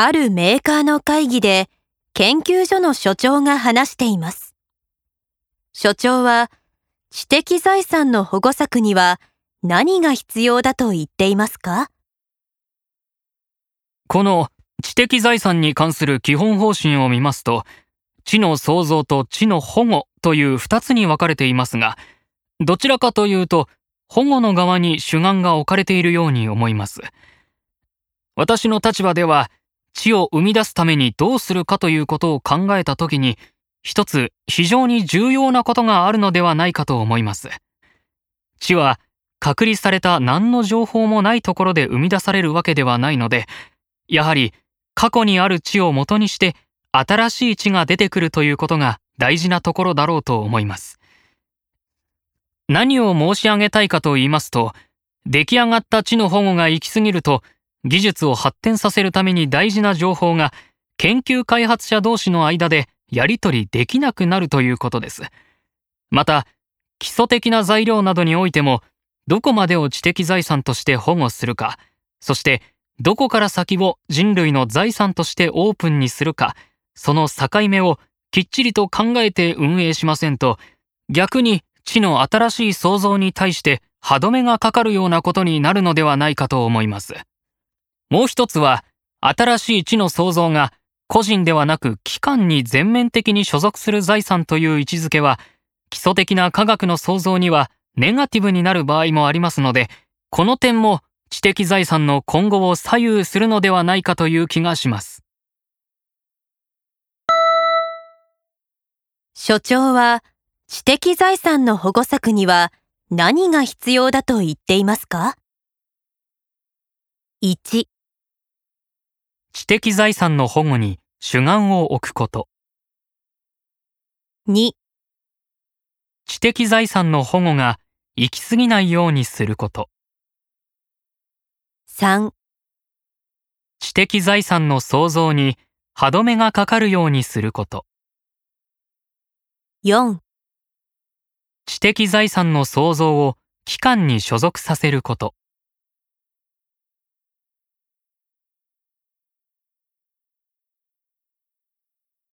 あるメーカーの会議で研究所の所長が話しています。所長は知的財産の保護策には何が必要だと言っていますか？この知的財産に関する基本方針を見ますと、知の創造と知の保護という2つに分かれていますが、どちらかというと、保護の側に主眼が置かれているように思います。私の立場では、知を生み出すためにどうするかということを考えたときに、一つ非常に重要なことがあるのではないかと思います。知は隔離された何の情報もないところで生み出されるわけではないので、やはり過去にある知をもとにして新しい知が出てくるということが大事なところだろうと思います。何を申し上げたいかと言いますと、出来上がった知の保護が行き過ぎると、技術を発展させるために大事な情報が研究開発者同士の間でやり取りできなくなるということです。また、基礎的な材料などにおいても、どこまでを知的財産として保護するか、そしてどこから先を人類の財産としてオープンにするか、その境目をきっちりと考えて運営しませんと、逆に知の新しい創造に対して歯止めがかかるようなことになるのではないかと思います。もう一つは、新しい知の創造が個人ではなく機関に全面的に所属する財産という位置づけは、基礎的な科学の創造にはネガティブになる場合もありますので、この点も知的財産の今後を左右するのではないかという気がします。所長は知的財産の保護策には何が必要だと言っていますか ?1 知的財産の保護に主眼を置くこと。2知的財産の保護が行き過ぎないようにすること。3知的財産の創造に歯止めがかかるようにすること。4知的財産の創造を機関に所属させること。